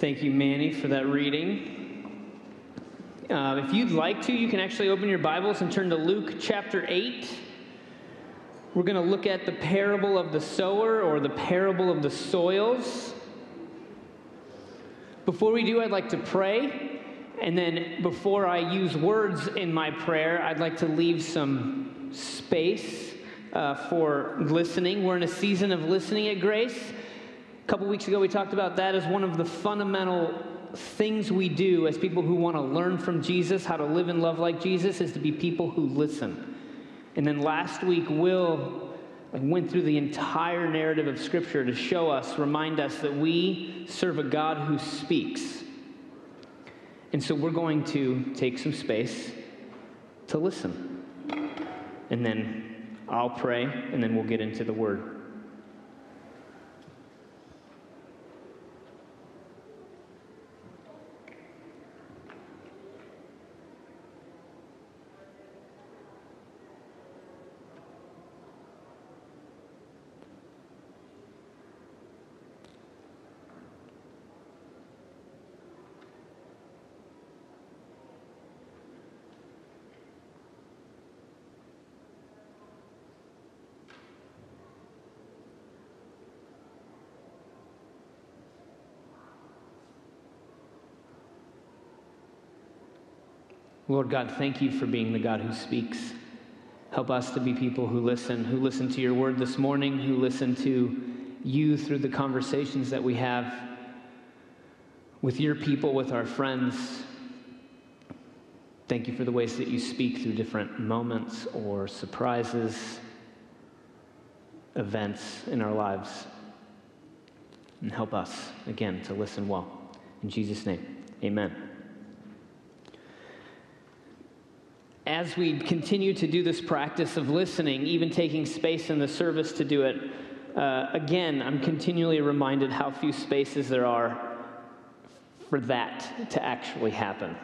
Thank you, Manny, for that reading. Uh, if you'd like to, you can actually open your Bibles and turn to Luke chapter 8. We're going to look at the parable of the sower or the parable of the soils. Before we do, I'd like to pray. And then before I use words in my prayer, I'd like to leave some space uh, for listening. We're in a season of listening at Grace. Couple weeks ago, we talked about that as one of the fundamental things we do as people who want to learn from Jesus, how to live and love like Jesus, is to be people who listen. And then last week, Will went through the entire narrative of Scripture to show us, remind us that we serve a God who speaks. And so we're going to take some space to listen. And then I'll pray, and then we'll get into the Word. Lord God, thank you for being the God who speaks. Help us to be people who listen, who listen to your word this morning, who listen to you through the conversations that we have with your people, with our friends. Thank you for the ways that you speak through different moments or surprises, events in our lives. And help us, again, to listen well. In Jesus' name, amen. As we continue to do this practice of listening, even taking space in the service to do it, uh, again, I'm continually reminded how few spaces there are for that to actually happen.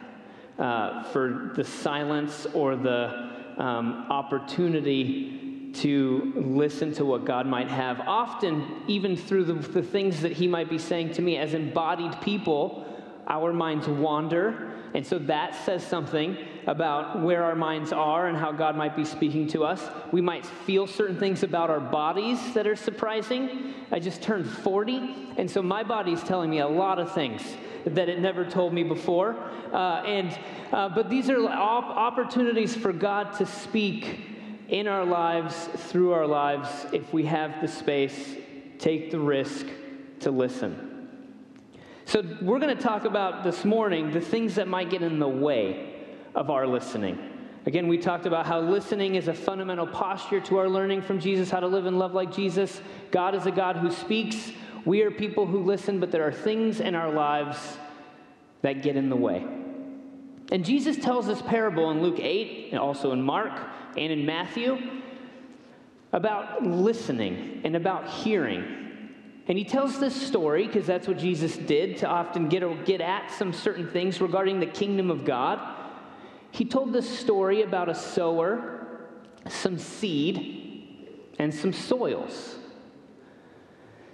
Uh, for the silence or the um, opportunity to listen to what God might have, often even through the, the things that He might be saying to me as embodied people, our minds wander. And so that says something about where our minds are and how God might be speaking to us. We might feel certain things about our bodies that are surprising. I just turned 40, and so my body's telling me a lot of things that it never told me before. Uh, and uh, but these are op- opportunities for God to speak in our lives, through our lives, if we have the space, take the risk to listen. So, we're going to talk about this morning the things that might get in the way of our listening. Again, we talked about how listening is a fundamental posture to our learning from Jesus, how to live and love like Jesus. God is a God who speaks. We are people who listen, but there are things in our lives that get in the way. And Jesus tells this parable in Luke 8, and also in Mark and in Matthew, about listening and about hearing. And he tells this story because that's what Jesus did to often get, get at some certain things regarding the kingdom of God he told this story about a sower, some seed, and some soils.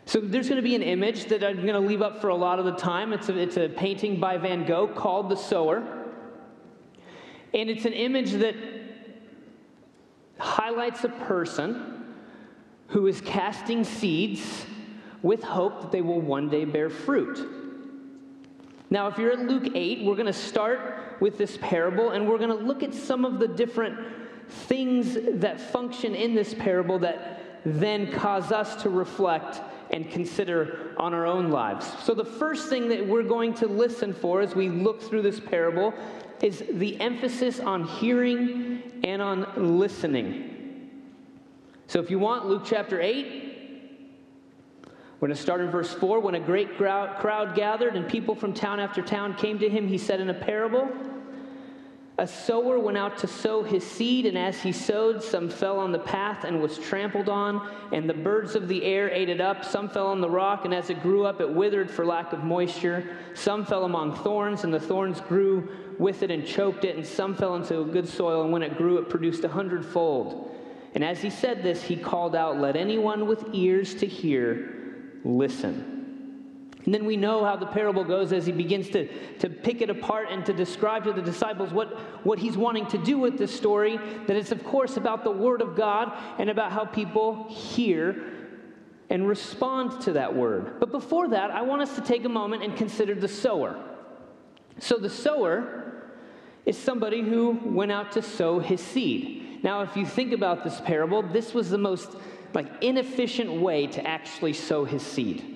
So there's going to be an image that I'm going to leave up for a lot of the time. It's a, it's a painting by Van Gogh called The Sower. And it's an image that highlights a person who is casting seeds with hope that they will one day bear fruit. Now, if you're at Luke 8, we're going to start with this parable, and we're going to look at some of the different things that function in this parable that then cause us to reflect and consider on our own lives. So, the first thing that we're going to listen for as we look through this parable is the emphasis on hearing and on listening. So, if you want, Luke chapter 8, we're going to start in verse 4. When a great crowd gathered and people from town after town came to him, he said in a parable A sower went out to sow his seed, and as he sowed, some fell on the path and was trampled on, and the birds of the air ate it up. Some fell on the rock, and as it grew up, it withered for lack of moisture. Some fell among thorns, and the thorns grew with it and choked it, and some fell into good soil, and when it grew, it produced a hundredfold. And as he said this, he called out, Let anyone with ears to hear listen. And then we know how the parable goes as he begins to, to pick it apart and to describe to the disciples what, what he's wanting to do with this story. That it's, of course, about the Word of God and about how people hear and respond to that Word. But before that, I want us to take a moment and consider the sower. So, the sower is somebody who went out to sow his seed. Now, if you think about this parable, this was the most like inefficient way to actually sow his seed.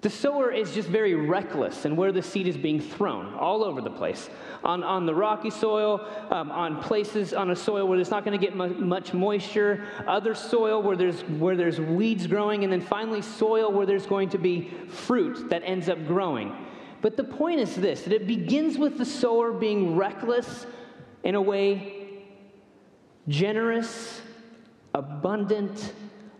The sower is just very reckless in where the seed is being thrown all over the place. On, on the rocky soil, um, on places, on a soil where there's not going to get mu- much moisture, other soil where there's, where there's weeds growing, and then finally soil where there's going to be fruit that ends up growing. But the point is this that it begins with the sower being reckless in a way, generous, abundant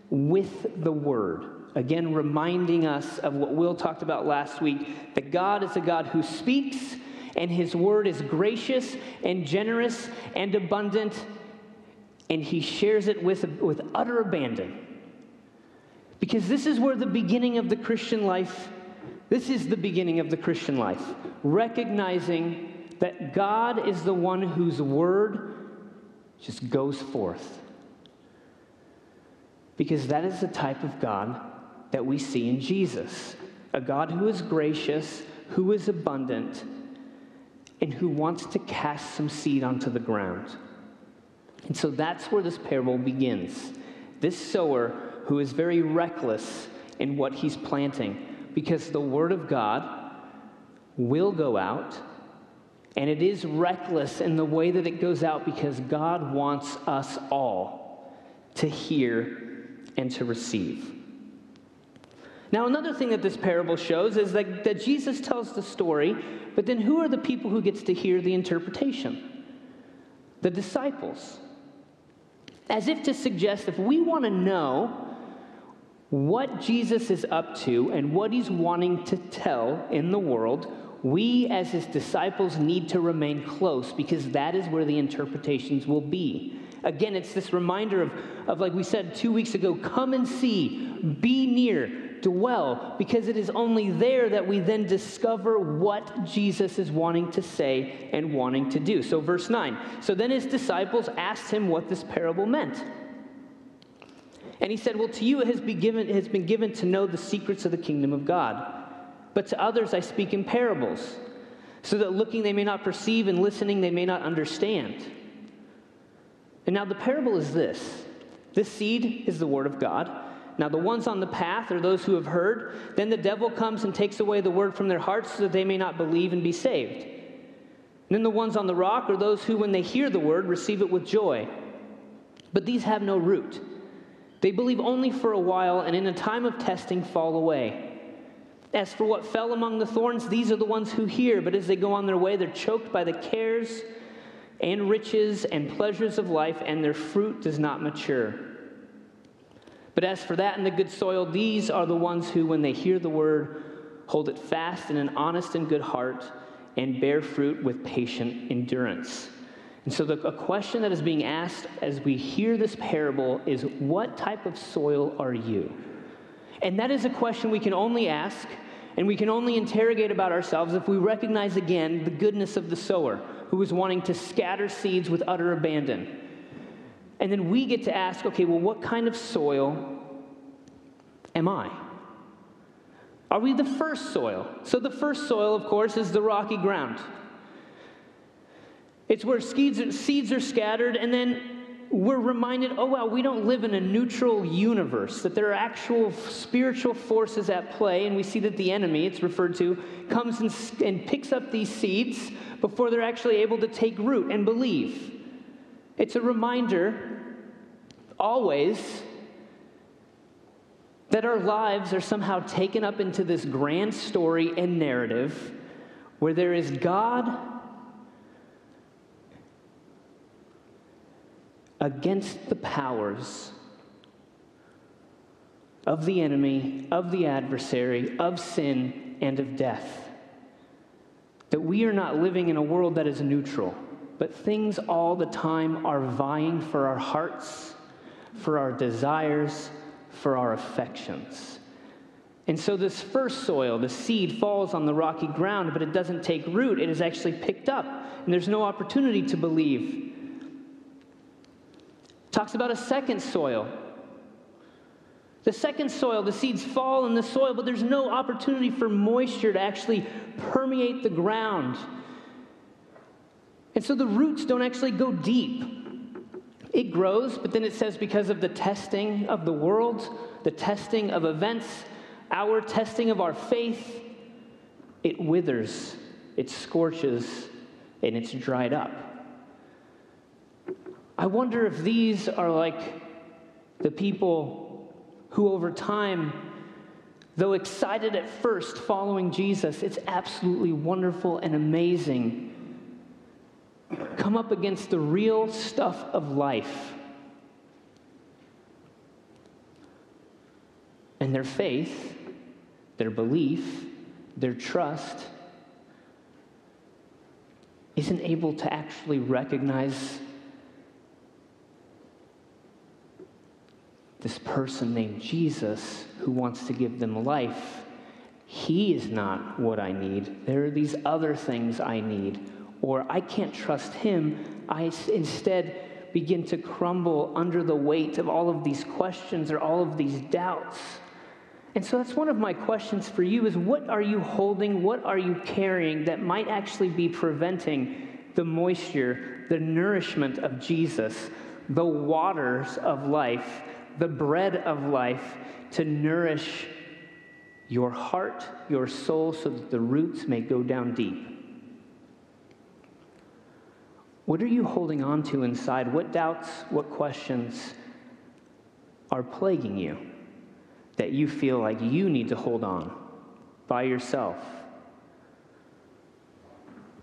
with the word. Again, reminding us of what Will talked about last week that God is a God who speaks, and his word is gracious and generous and abundant, and he shares it with, with utter abandon. Because this is where the beginning of the Christian life, this is the beginning of the Christian life. Recognizing that God is the one whose word just goes forth. Because that is the type of God that we see in Jesus a God who is gracious, who is abundant, and who wants to cast some seed onto the ground. And so that's where this parable begins. This sower who is very reckless in what he's planting, because the word of God will go out, and it is reckless in the way that it goes out because God wants us all to hear and to receive. Now, another thing that this parable shows is that, that Jesus tells the story, but then who are the people who gets to hear the interpretation? The disciples. As if to suggest if we want to know what Jesus is up to and what he's wanting to tell in the world, we as his disciples need to remain close because that is where the interpretations will be. Again, it's this reminder of, of like we said two weeks ago come and see, be near, dwell, because it is only there that we then discover what Jesus is wanting to say and wanting to do. So, verse 9. So then his disciples asked him what this parable meant. And he said, Well, to you it has been given, it has been given to know the secrets of the kingdom of God. But to others I speak in parables, so that looking they may not perceive and listening they may not understand. And now the parable is this this seed is the word of God. Now, the ones on the path are those who have heard. Then the devil comes and takes away the word from their hearts so that they may not believe and be saved. And then the ones on the rock are those who, when they hear the word, receive it with joy. But these have no root. They believe only for a while, and in a time of testing fall away. As for what fell among the thorns, these are the ones who hear, but as they go on their way, they're choked by the cares and riches and pleasures of life, and their fruit does not mature. But as for that and the good soil, these are the ones who, when they hear the word, hold it fast in an honest and good heart and bear fruit with patient endurance. And so, the, a question that is being asked as we hear this parable is what type of soil are you? And that is a question we can only ask and we can only interrogate about ourselves if we recognize again the goodness of the sower who is wanting to scatter seeds with utter abandon. And then we get to ask okay, well, what kind of soil am I? Are we the first soil? So, the first soil, of course, is the rocky ground. It's where seeds are scattered, and then we're reminded oh, wow, we don't live in a neutral universe, that there are actual spiritual forces at play, and we see that the enemy, it's referred to, comes and, and picks up these seeds before they're actually able to take root and believe. It's a reminder, always, that our lives are somehow taken up into this grand story and narrative where there is God against the powers of the enemy, of the adversary, of sin, and of death. That we are not living in a world that is neutral but things all the time are vying for our hearts, for our desires, for our affections. And so, this first soil, the seed falls on the rocky ground, but it doesn't take root. It is actually picked up, and there's no opportunity to believe. Talks about a second soil. The second soil, the seeds fall in the soil, but there's no opportunity for moisture to actually permeate the ground. And so the roots don't actually go deep. It grows, but then it says because of the testing of the world, the testing of events, our testing of our faith, it withers, it scorches, and it's dried up. I wonder if these are like the people who, over time, though excited at first following Jesus, it's absolutely wonderful and amazing, come up against the real stuff of life. And their faith their belief, their trust, isn't able to actually recognize this person named Jesus who wants to give them life. He is not what I need. There are these other things I need. Or I can't trust him. I instead begin to crumble under the weight of all of these questions or all of these doubts. And so that's one of my questions for you is what are you holding, what are you carrying that might actually be preventing the moisture, the nourishment of Jesus, the waters of life, the bread of life to nourish your heart, your soul, so that the roots may go down deep? What are you holding on to inside? What doubts, what questions are plaguing you? that you feel like you need to hold on by yourself.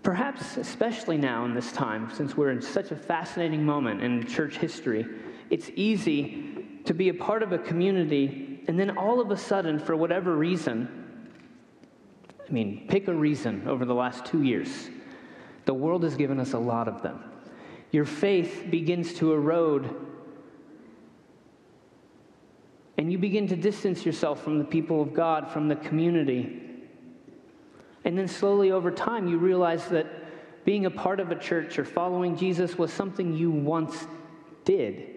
Perhaps, especially now in this time, since we're in such a fascinating moment in church history, it's easy to be a part of a community and then all of a sudden, for whatever reason, I mean, pick a reason over the last two years. The world has given us a lot of them. Your faith begins to erode and you begin to distance yourself from the people of God, from the community. And then slowly over time, you realize that being a part of a church or following Jesus was something you once did.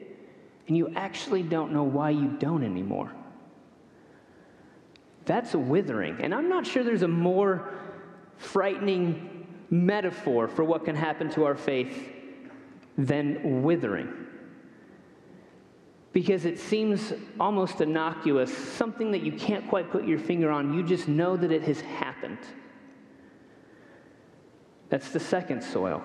And you actually don't know why you don't anymore. That's a withering. And I'm not sure there's a more frightening metaphor for what can happen to our faith than withering because it seems almost innocuous, something that you can't quite put your finger on. You just know that it has happened. That's the second soil.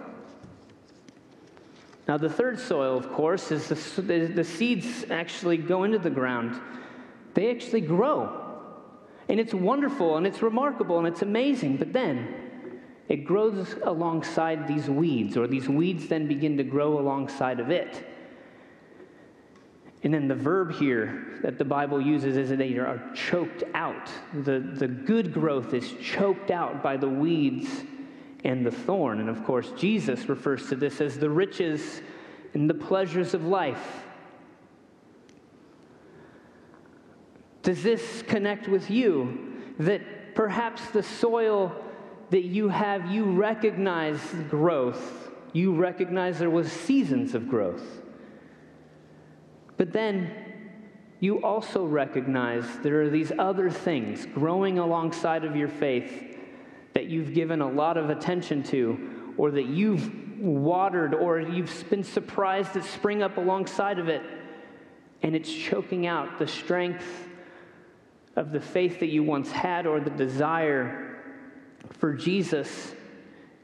Now, the third soil, of course, is the, the, seeds actually go into the ground. They actually grow. And it's wonderful and it's remarkable and it's amazing. But then it grows alongside these weeds, or these weeds then begin to grow alongside of it. And then the verb here that the Bible uses is that they are choked out. The, the good growth is choked out by the weeds and the thorn. And of course, Jesus refers to this as the riches and the pleasures of life. Does this connect with you? That perhaps the soil that you have, you recognize growth. You recognize there was seasons of growth. But then you also recognize there are these other things growing alongside of your faith that you've given a lot of attention to, or that you've watered, or you've been surprised that spring up alongside of it, and it's choking out the strength of the faith that you once had, or the desire for Jesus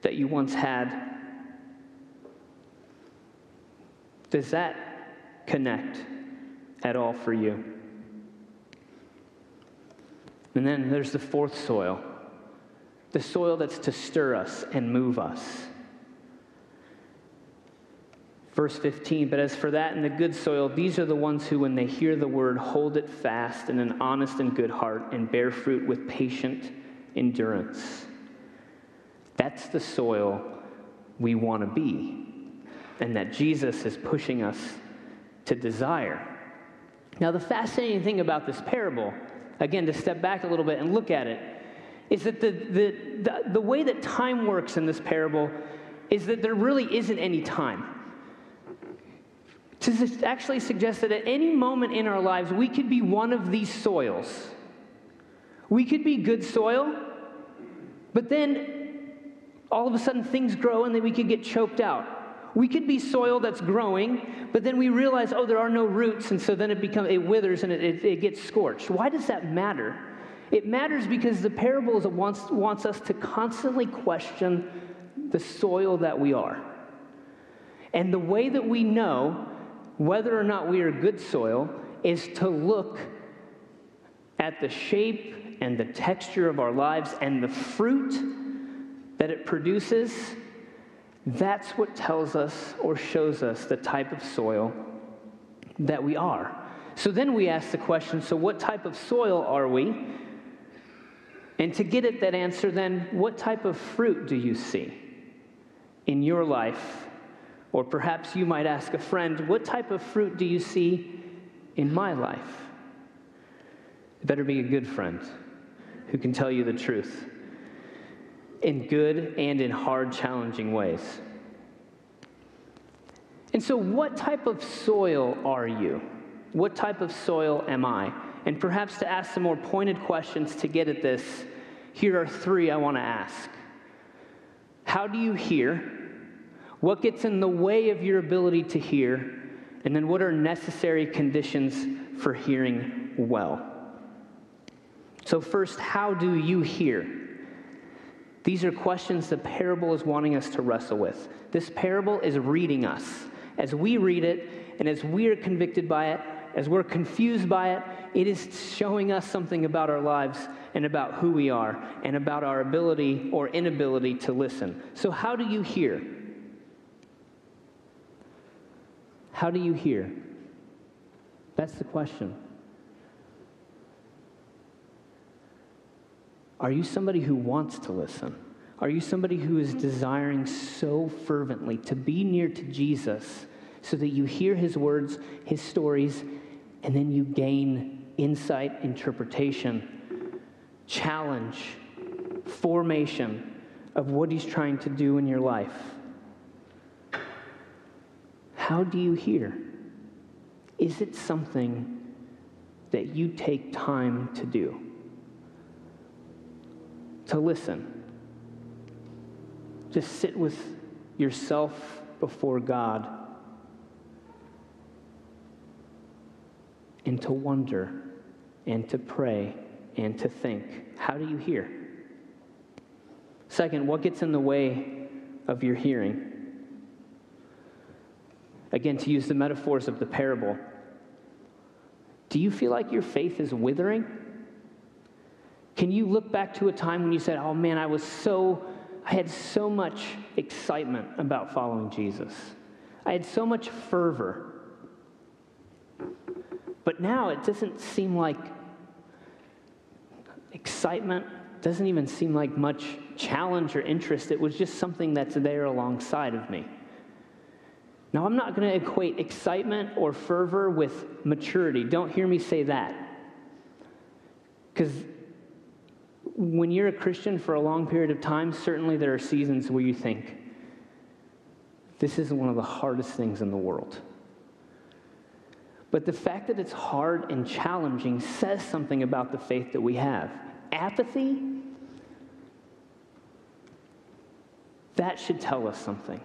that you once had. Does that connect at all for you. And then there's the fourth soil the soil that's to stir us and move us. Verse 15, but as for that and the good soil, these are the ones who, when they hear the word, hold it fast in an honest and good heart and bear fruit with patient endurance. That's the soil we want to be, and that Jesus is pushing us to desire. Now, the fascinating thing about this parable, again, to step back a little bit and look at it, is that the, the, the, the way that time works in this parable is that there really isn't any time. To actually suggest that at any moment in our lives, we could be one of these soils. We could be good soil, but then all of a sudden things grow and then we could get choked out. We could be soil that's growing, but then we realize, oh, there are no roots, and so then it becomes it withers and it, it, it gets scorched. Why does that matter? It matters because the parable wants, wants us to constantly question the soil that we are. And the way that we know whether or not we are good soil is to look at the shape and the texture of our lives and the fruit that it produces that's what tells us or shows us the type of soil that we are. So then we ask the question so, what type of soil are we? And to get at that answer, then, what type of fruit do you see in your life? Or perhaps you might ask a friend, what type of fruit do you see in my life? It better be a good friend who can tell you the truth in good and in hard, challenging ways. And so, what type of soil are you? What type of soil am I? And perhaps to ask some more pointed questions to get at this, here are three I want to ask. How do you hear? What gets in the way of your ability to hear? And then, what are necessary conditions for hearing well? So, first, how do you hear? These are questions the parable is wanting us to wrestle with. This parable is reading us. As we read it, and as we are convicted by it, as we're confused by it, it is showing us something about our lives and about who we are and about our ability or inability to listen. So, how do you hear? How do you hear? That's the question. Are you somebody who wants to listen? Are you somebody who is desiring so fervently to be near to Jesus so that you hear his words, his stories, and then you gain insight, interpretation, challenge, formation of what he's trying to do in your life? How do you hear? Is it something that you take time to do? to listen. Just sit with yourself before God and to wonder and to pray and to think. How do you hear? Second, what gets in the way of your hearing? Again, to use the metaphors of the parable, do you feel like your faith is withering? Can you look back to a time when you said, Oh man, I was so, I had so much excitement about following Jesus? I had so much fervor. But now it doesn't seem like excitement, doesn't even seem like much challenge or interest. It was just something that's there alongside of me. Now, I'm not going to equate excitement or fervor with maturity. Don't hear me say that. Because when you're a Christian for a long period of time, certainly there are seasons where you think, this is one of the hardest things in the world. But the fact that it's hard and challenging says something about the faith that we have. Apathy, that should tell us something.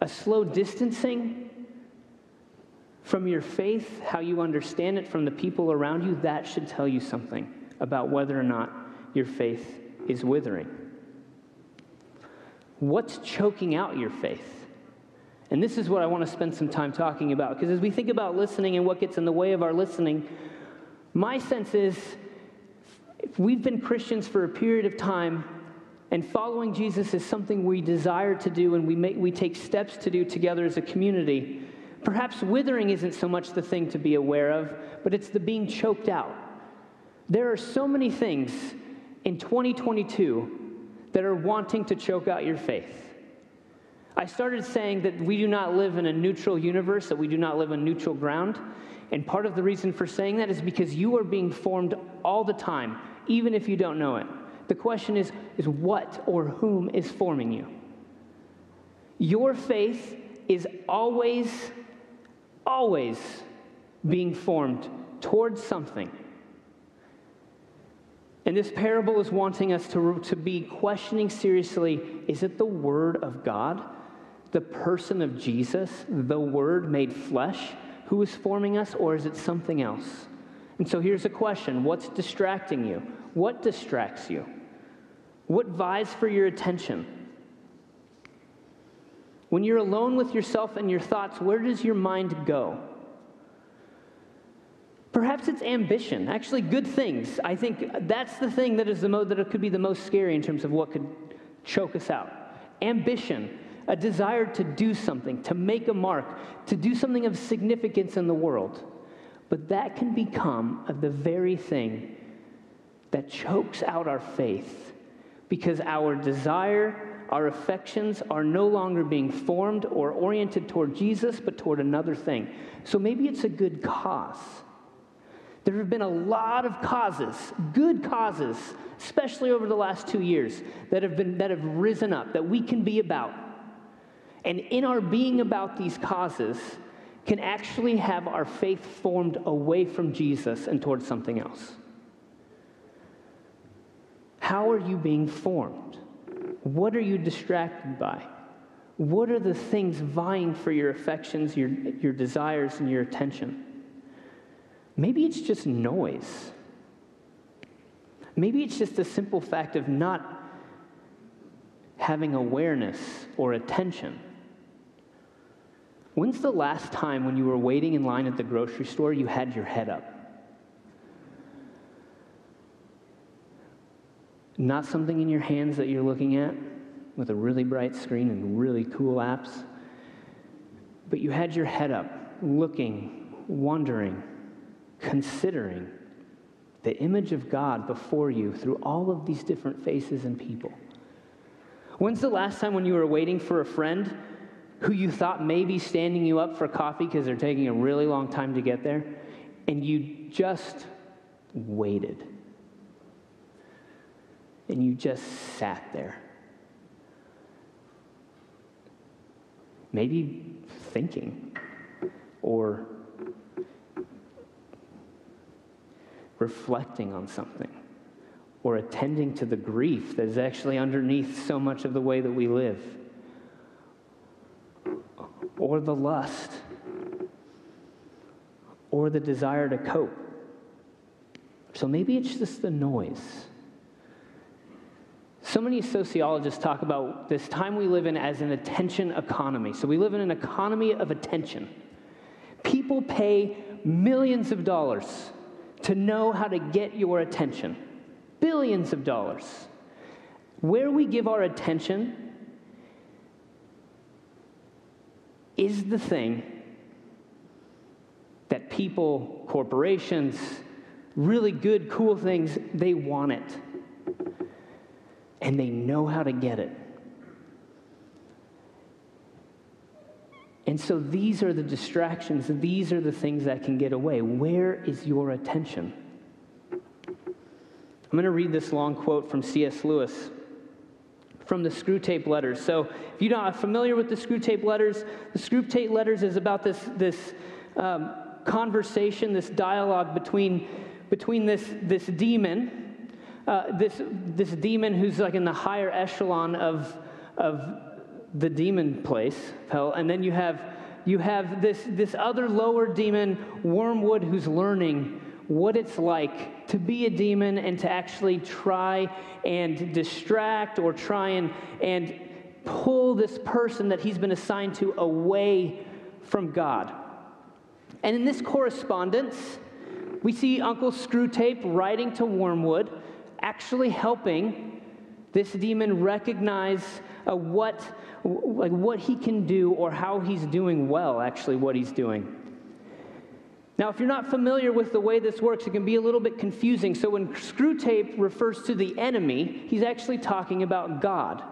A slow distancing from your faith, how you understand it from the people around you, that should tell you something about whether or not your faith is withering. What's choking out your faith? And this is what I want to spend some time talking about because as we think about listening and what gets in the way of our listening, my sense is if we've been Christians for a period of time and following Jesus is something we desire to do and we, make, we take steps to do together as a community, perhaps withering isn't so much the thing to be aware of, but it's the being choked out. There are so many things in 2022 that are wanting to choke out your faith. I started saying that we do not live in a neutral universe, that we do not live on neutral ground. And part of the reason for saying that is because you are being formed all the time, even if you don't know it. The question is, is what or whom is forming you? Your faith is always, always being formed towards something. And this parable is wanting us to, to be questioning seriously is it the Word of God, the person of Jesus, the Word made flesh, who is forming us, or is it something else? And so here's a question What's distracting you? What distracts you? What vies for your attention? When you're alone with yourself and your thoughts, where does your mind go? Perhaps it's ambition, actually, good things. I think that's the thing that is the mo- that could be the most scary in terms of what could choke us out. Ambition, a desire to do something, to make a mark, to do something of significance in the world. But that can become the very thing that chokes out our faith because our desire, our affections are no longer being formed or oriented toward Jesus, but toward another thing. So maybe it's a good cause. There have been a lot of causes, good causes, especially over the last two years, that have, been, that have risen up, that we can be about. And in our being about these causes, can actually have our faith formed away from Jesus and towards something else. How are you being formed? What are you distracted by? What are the things vying for your affections, your, your desires, and your attention? Maybe it's just noise. Maybe it's just a simple fact of not having awareness or attention. When's the last time when you were waiting in line at the grocery store you had your head up? Not something in your hands that you're looking at with a really bright screen and really cool apps, but you had your head up, looking, wondering, considering the image of God before you through all of these different faces and people. When's the last time when you were waiting for a friend who you thought may be standing you up for coffee because they're taking a really long time to get there, and you just waited? and you just sat there. Maybe thinking or reflecting on something or attending to the grief that is actually underneath so much of the way that we live or the lust or the desire to cope. So maybe it's just the noise. So many sociologists talk about this time we live in as an attention economy. So we live in an economy of attention. People pay millions of dollars to know how to get your attention, billions of dollars. Where we give our attention is the thing that people, corporations, really good, cool things, they want it and they know how to get it. And so these are the distractions, these are the things that can get away. Where is your attention? I'm going to read this long quote from C.S. Lewis from the Screwtape Letters. So, if you're not familiar with the Screwtape Letters, the Screwtape Letters is about this, this um, conversation, this dialogue between, between this, this demon uh, this, this demon who's like in the higher echelon of, of the demon place, hell, and then you have, you have this, this other lower demon, Wormwood, who's learning what it's like to be a demon and to actually try and distract or try and, and pull this person that he's been assigned to away from God. And in this correspondence, we see Uncle Screwtape writing to Wormwood actually helping this demon recognize uh, what, like what he can do or how he's doing well, actually, what he's doing. Now, if you're not familiar with the way this works, it can be a little bit confusing. So, when Screwtape refers to the enemy, he's actually talking about God.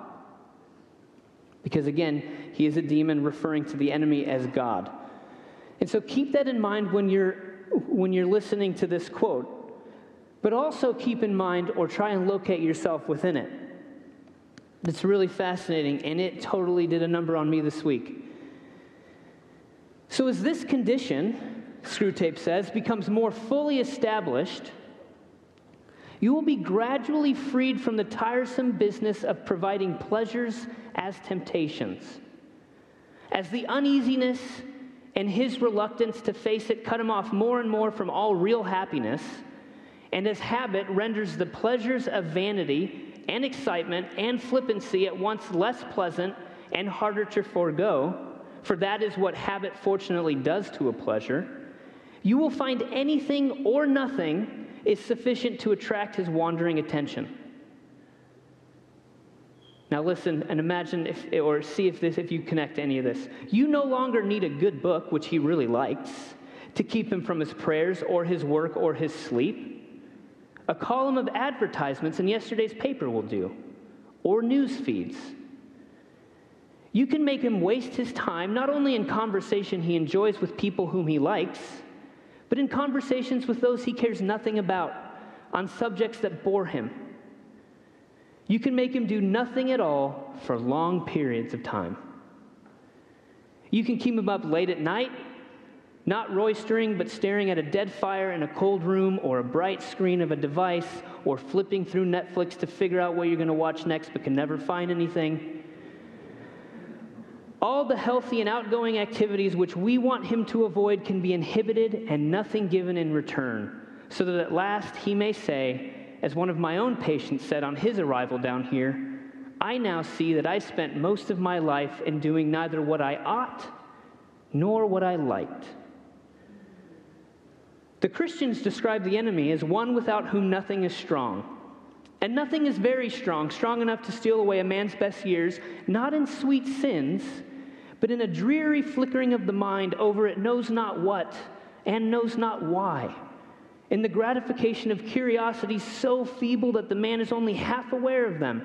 Because again, he is a demon referring to the enemy as God. And so keep that in mind when you're when you're listening to this quote, but also keep in mind or try and locate yourself within it. It's really fascinating, and it totally did a number on me this week. So, is this condition, Screwtape says, becomes more fully established, you will be gradually freed from the tiresome business of providing pleasures as temptations. As the uneasiness and his reluctance to face it cut him off more and more from all real happiness, and as habit renders the pleasures of vanity and excitement and flippancy at once less pleasant and harder to forego, for that is what habit fortunately does to a pleasure, you will find anything or nothing is sufficient to attract his wandering attention. Now listen and imagine if or see if this if you connect any of this. You no longer need a good book which he really likes to keep him from his prayers or his work or his sleep. A column of advertisements in yesterday's paper will do or news feeds. You can make him waste his time not only in conversation he enjoys with people whom he likes, but in conversations with those he cares nothing about on subjects that bore him you can make him do nothing at all for long periods of time. You can keep him up late at night, not roistering, but staring at a dead fire in a cold room or a bright screen of a device or flipping through Netflix to figure out what you're going to watch next but can never find anything. All the healthy and outgoing activities which we want him to avoid can be inhibited and nothing given in return, so that at last he may say, as one of my own patients said on his arrival down here, I now see that I spent most of my life in doing neither what I ought nor what I liked. The Christians describe the enemy as one without whom nothing is strong. And nothing is very strong, strong enough to steal away a man's best years, not in sweet sins, but in a dreary flickering of the mind over it knows not what and knows not why. In the gratification of curiosity so feeble that the man is only half aware of them,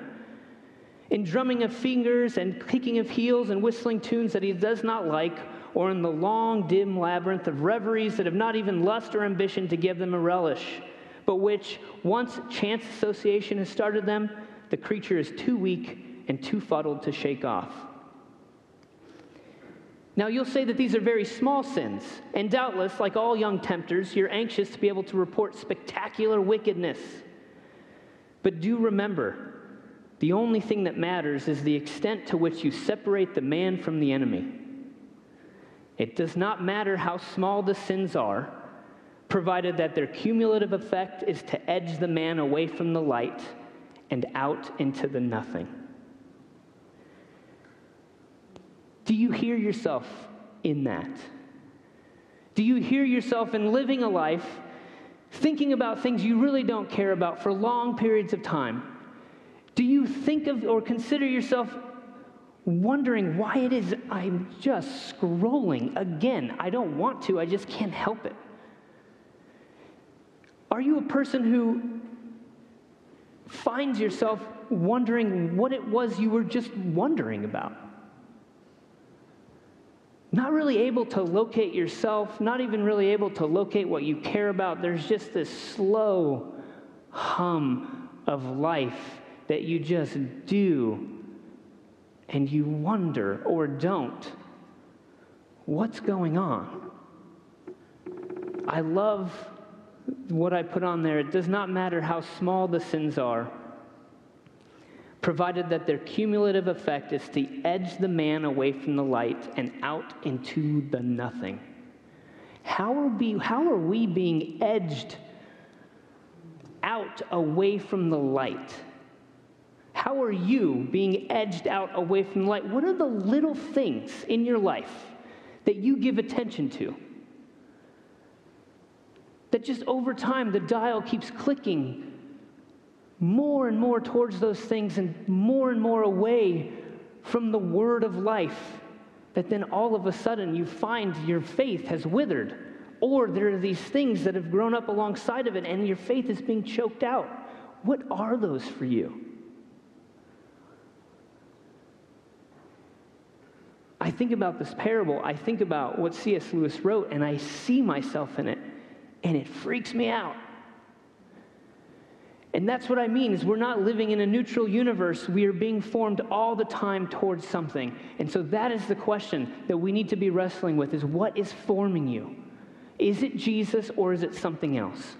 in drumming of fingers and kicking of heels and whistling tunes that he does not like, or in the long, dim labyrinth of reveries that have not even lust or ambition to give them a relish, but which, once chance association has started them, the creature is too weak and too fuddled to shake off. Now, you'll say that these are very small sins, and doubtless, like all young tempters, you're anxious to be able to report spectacular wickedness. But do remember, the only thing that matters is the extent to which you separate the man from the enemy. It does not matter how small the sins are, provided that their cumulative effect is to edge the man away from the light and out into the nothing. Do you hear yourself in that? Do you hear yourself in living a life thinking about things you really don't care about for long periods of time? Do you think of or consider yourself wondering why it is I'm just scrolling again? I don't want to, I just can't help it. Are you a person who finds yourself wondering what it was you were just wondering about? not really able to locate yourself, not even really able to locate what you care about. There's just this slow hum of life that you just do and you wonder or don't what's going on. I love what I put on there. It does not matter how small the sins are provided that their cumulative effect is to edge the man away from the light and out into the nothing. How are we, how are we being edged out away from the light? How are you being edged out away from the light? What are the little things in your life that you give attention to? That just over time the dial keeps clicking more and more towards those things and more and more away from the word of life, that then all of a sudden you find your faith has withered. Or there are these things that have grown up alongside of it and your faith is being choked out. What are those for you? I think about this parable, I think about what C.S. Lewis wrote, and I see myself in it. And it freaks me out. And that's what I mean is we're not living in a neutral universe. We are being formed all the time towards something. And so that is the question that we need to be wrestling with is what is forming you? Is it Jesus or is it something else?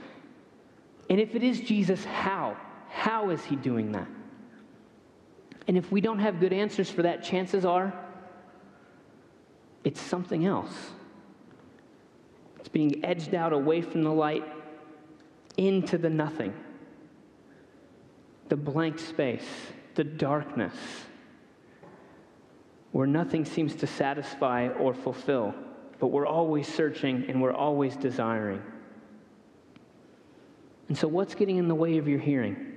And if it is Jesus, how? How is he doing that? And if we don't have good answers for that, chances are it's something else. It's being edged out away from the light into the nothing the blank space, the darkness, where nothing seems to satisfy or fulfill, but we're always searching and we're always desiring. And so, what's getting in the way of your hearing?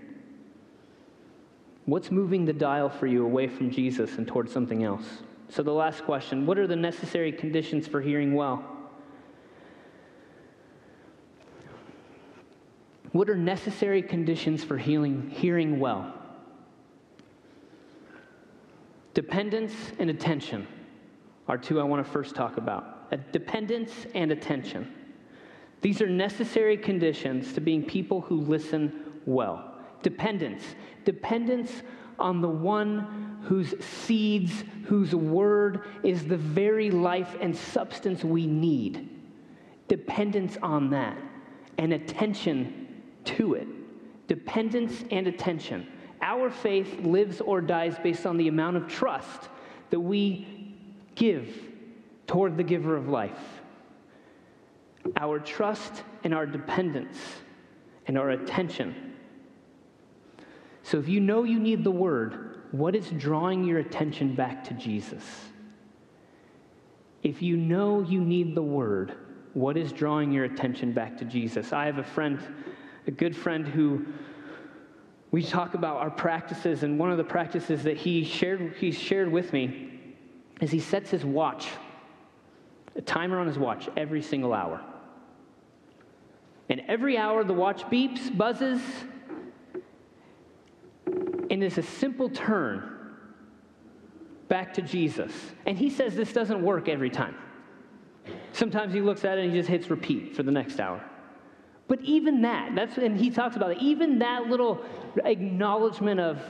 What's moving the dial for you away from Jesus and towards something else? So, the last question what are the necessary conditions for hearing well? What are necessary conditions for healing, hearing well? Dependence and attention are two I want to first talk about. Dependence and attention. These are necessary conditions to being people who listen well. Dependence. Dependence on the one whose seeds, whose word is the very life and substance we need. Dependence on that. And attention to it dependence and attention. Our faith lives or dies based on the amount of trust that we give toward the giver of life. Our trust and our dependence and our attention. So, if you know you need the word, what is drawing your attention back to Jesus? If you know you need the word, what is drawing your attention back to Jesus? I have a friend a good friend who we talk about our practices, and one of the practices that he shared, he shared with me is he sets his watch, a timer on his watch, every single hour. And every hour the watch beeps, buzzes, and it's a simple turn back to Jesus. And he says this doesn't work every time. Sometimes he looks at it and he just hits repeat for the next hour. But even that, that's and he talks about it, even that little acknowledgement of,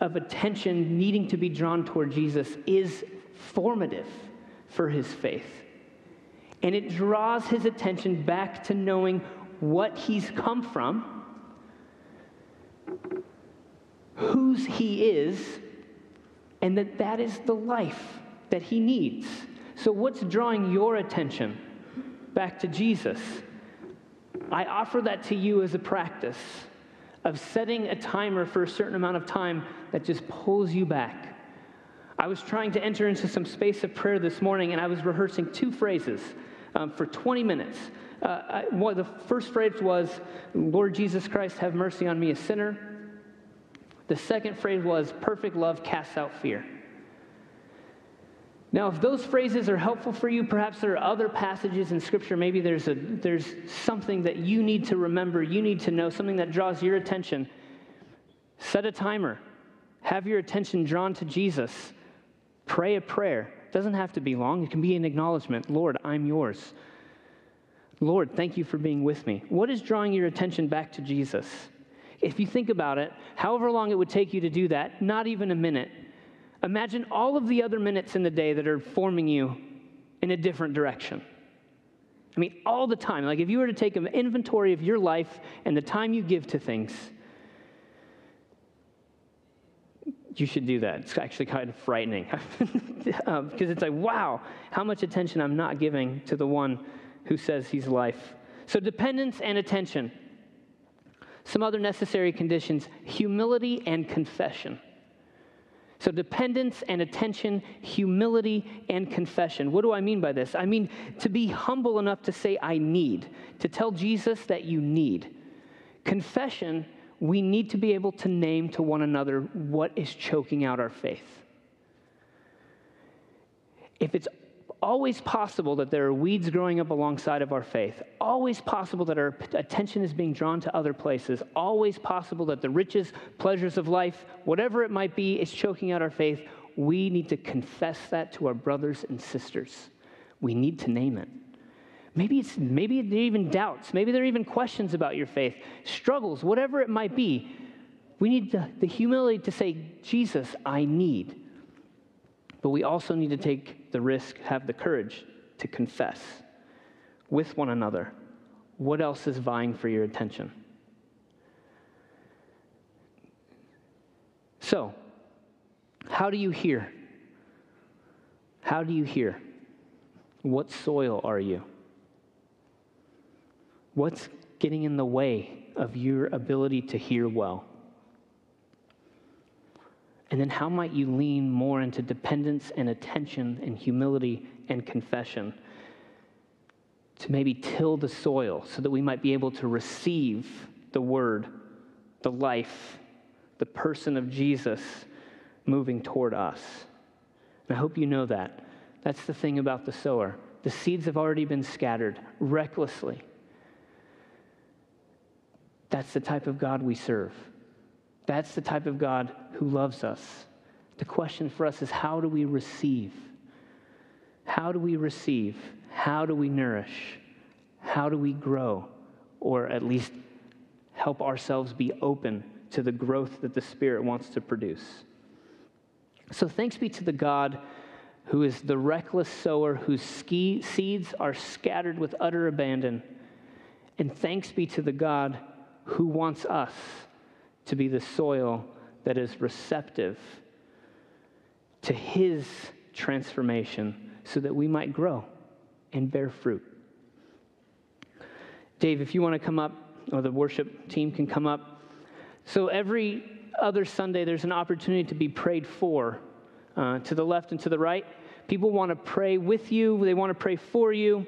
of attention needing to be drawn toward Jesus is formative for his faith. And it draws his attention back to knowing what he's come from, whose he is, and that that is the life that he needs. So, what's drawing your attention? Back to Jesus. I offer that to you as a practice of setting a timer for a certain amount of time that just pulls you back. I was trying to enter into some space of prayer this morning, and I was rehearsing two phrases um, for 20 minutes. Uh, I, the first phrase was, Lord Jesus Christ, have mercy on me, a sinner. The second phrase was, perfect love casts out fear. Now, if those phrases are helpful for you, perhaps there are other passages in Scripture. Maybe there's, a, there's something that you need to remember, you need to know, something that draws your attention. Set a timer. Have your attention drawn to Jesus. Pray a prayer. It doesn't have to be long, it can be an acknowledgement Lord, I'm yours. Lord, thank you for being with me. What is drawing your attention back to Jesus? If you think about it, however long it would take you to do that, not even a minute, Imagine all of the other minutes in the day that are forming you in a different direction. I mean, all the time. Like if you were to take an inventory of your life and the time you give to things, you should do that. It's actually kind of frightening because um, it's like, wow, how much attention I'm not giving to the one who says he's life. So, dependence and attention. Some other necessary conditions humility and confession. So, dependence and attention, humility and confession. What do I mean by this? I mean to be humble enough to say, I need, to tell Jesus that you need. Confession, we need to be able to name to one another what is choking out our faith. If it's always possible that there are weeds growing up alongside of our faith, always possible that our attention is being drawn to other places, always possible that the riches, pleasures of life, whatever it might be, is choking out our faith. We need to confess that to our brothers and sisters. We need to name it. Maybe it's maybe there are even doubts. Maybe there are even questions about your faith, struggles, whatever it might be. We need the, the humility to say, Jesus, I need. But we also need to take the risk, have the courage to confess with one another what else is vying for your attention. So, how do you hear? How do you hear? What soil are you? What's getting in the way of your ability to hear well? And then how might you lean more into dependence and attention and humility and confession to maybe till the soil so that we might be able to receive the word, the life, the person of Jesus moving toward us? And I hope you know that. That's the thing about the sower. The seeds have already been scattered recklessly. That's the type of God we serve. That's the type of God who loves us. The question for us is how do we receive? How do we receive? How do we nourish? How do we grow? Or at least help ourselves be open to the growth that the Spirit wants to produce. So thanks be to the God who is the reckless sower whose ski, seeds are scattered with utter abandon. And thanks be to the God who wants us to be the soil that is receptive to his transformation so that we might grow and bear fruit. Dave, if you want to come up, or the worship team can come up. So every other Sunday, there's an opportunity to be prayed for uh, to the left and to the right. People want to pray with you, they want to pray for you.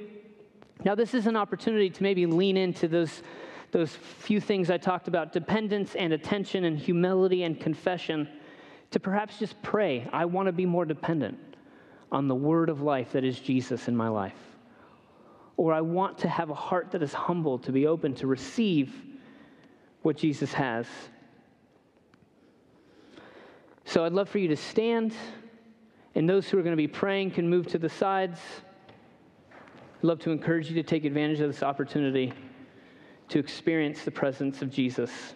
Now, this is an opportunity to maybe lean into those those few things I talked about dependence and attention and humility and confession to perhaps just pray, I want to be more dependent on the word of life that is Jesus in my life. Or I want to have a heart that is humble, to be open to receive what Jesus has. So I'd love for you to stand, and those who are going to be praying can move to the sides. I'd love to encourage you to take advantage of this opportunity to experience the presence of Jesus.